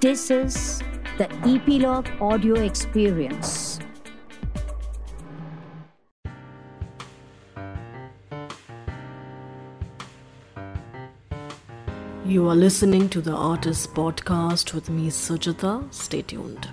This is the Epilogue Audio Experience. You are listening to the Artist Podcast with me, Suchita. Stay tuned.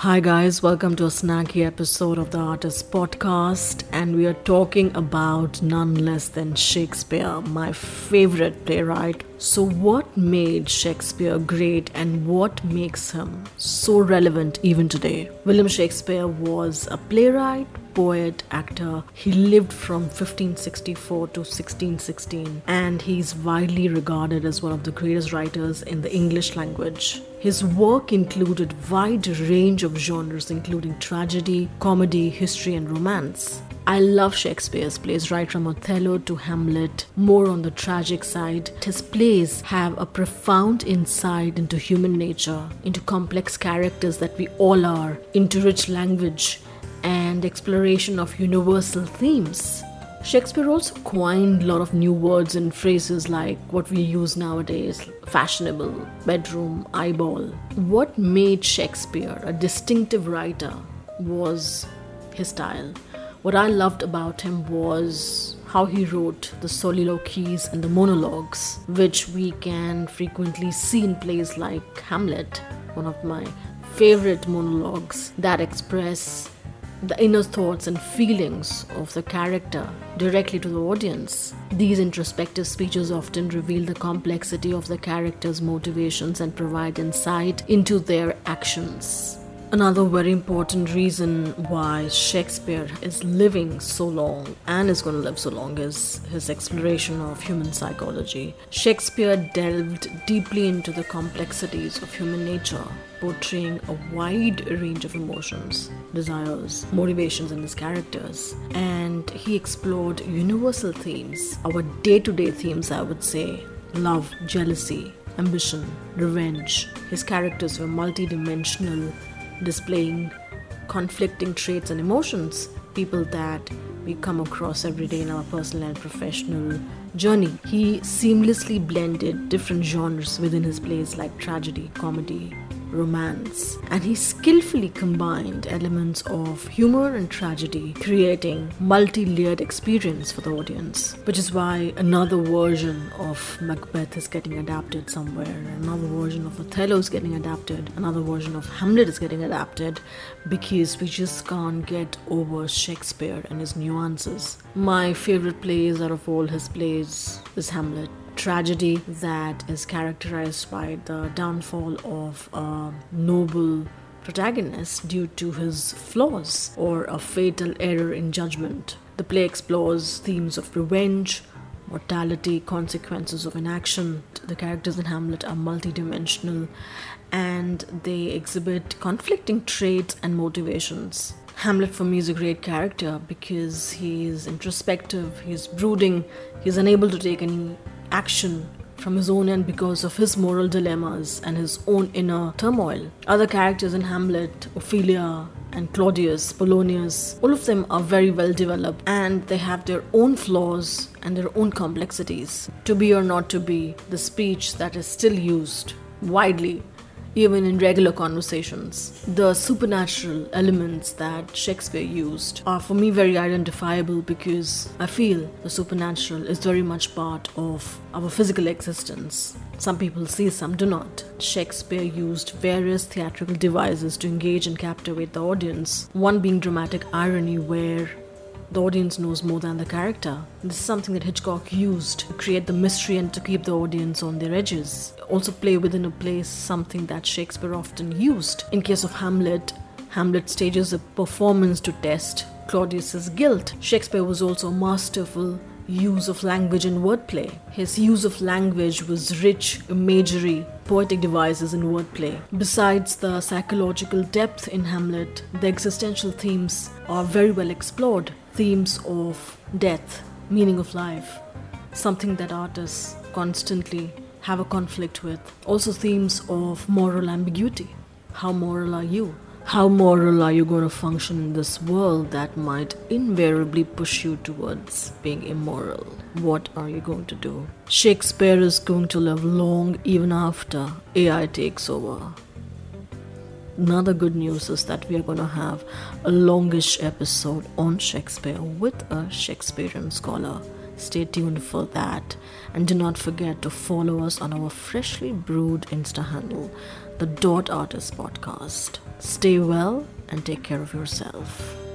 Hi, guys, welcome to a snacky episode of the Artist Podcast, and we are talking about none less than Shakespeare, my favorite playwright. So, what made Shakespeare great and what makes him so relevant even today? William Shakespeare was a playwright, poet, actor. He lived from 1564 to 1616 and he's widely regarded as one of the greatest writers in the English language. His work included wide range of genres including tragedy, comedy, history and romance. I love Shakespeare's plays right from Othello to Hamlet, more on the tragic side. His plays have a profound insight into human nature, into complex characters that we all are, into rich language and exploration of universal themes. Shakespeare also coined a lot of new words and phrases like what we use nowadays fashionable, bedroom, eyeball. What made Shakespeare a distinctive writer was his style. What I loved about him was how he wrote the soliloquies and the monologues, which we can frequently see in plays like Hamlet, one of my favorite monologues that express the inner thoughts and feelings of the character directly to the audience. These introspective speeches often reveal the complexity of the character's motivations and provide insight into their actions. Another very important reason why Shakespeare is living so long and is going to live so long is his exploration of human psychology. Shakespeare delved deeply into the complexities of human nature, portraying a wide range of emotions, desires, motivations in his characters. And he explored universal themes, our day to day themes, I would say love, jealousy, ambition, revenge. His characters were multidimensional displaying conflicting traits and emotions, people that we come across every day in our personal and professional journey. He seamlessly blended different genres within his plays like tragedy, comedy, romance, and he skillfully combined elements of humor and tragedy, creating multi-layered experience for the audience. Which is why another version of Macbeth is getting adapted somewhere, another version of Othello is getting adapted, another version of Hamlet is getting adapted, because we just can't get over Shakespeare and his nuances. My favorite plays out of all his plays is Hamlet tragedy that is characterized by the downfall of a noble protagonist due to his flaws or a fatal error in judgment. The play explores themes of revenge, mortality, consequences of inaction. The characters in Hamlet are multidimensional and they exhibit conflicting traits and motivations. Hamlet for me is a great character because he is introspective, he's brooding, he's unable to take any action from his own end because of his moral dilemmas and his own inner turmoil. Other characters in Hamlet, Ophelia, and Claudius, Polonius, all of them are very well developed and they have their own flaws and their own complexities. To be or not to be, the speech that is still used widely even in regular conversations. The supernatural elements that Shakespeare used are for me very identifiable because I feel the supernatural is very much part of our physical existence. Some people see, some do not. Shakespeare used various theatrical devices to engage and captivate the audience, one being dramatic irony, where the audience knows more than the character. This is something that Hitchcock used to create the mystery and to keep the audience on their edges. Also, play within a place, something that Shakespeare often used. In case of Hamlet, Hamlet stages a performance to test Claudius's guilt. Shakespeare was also masterful use of language and wordplay. His use of language was rich, imagery, poetic devices, and wordplay. Besides the psychological depth in Hamlet, the existential themes are very well explored themes of death, meaning of life, something that artists constantly have a conflict with. Also, themes of moral ambiguity. How moral are you? How moral are you going to function in this world that might invariably push you towards being immoral? What are you going to do? Shakespeare is going to live long even after AI takes over. Another good news is that we are going to have a longish episode on Shakespeare with a Shakespearean scholar. Stay tuned for that. And do not forget to follow us on our freshly brewed Insta handle, the Dot Artist Podcast. Stay well and take care of yourself.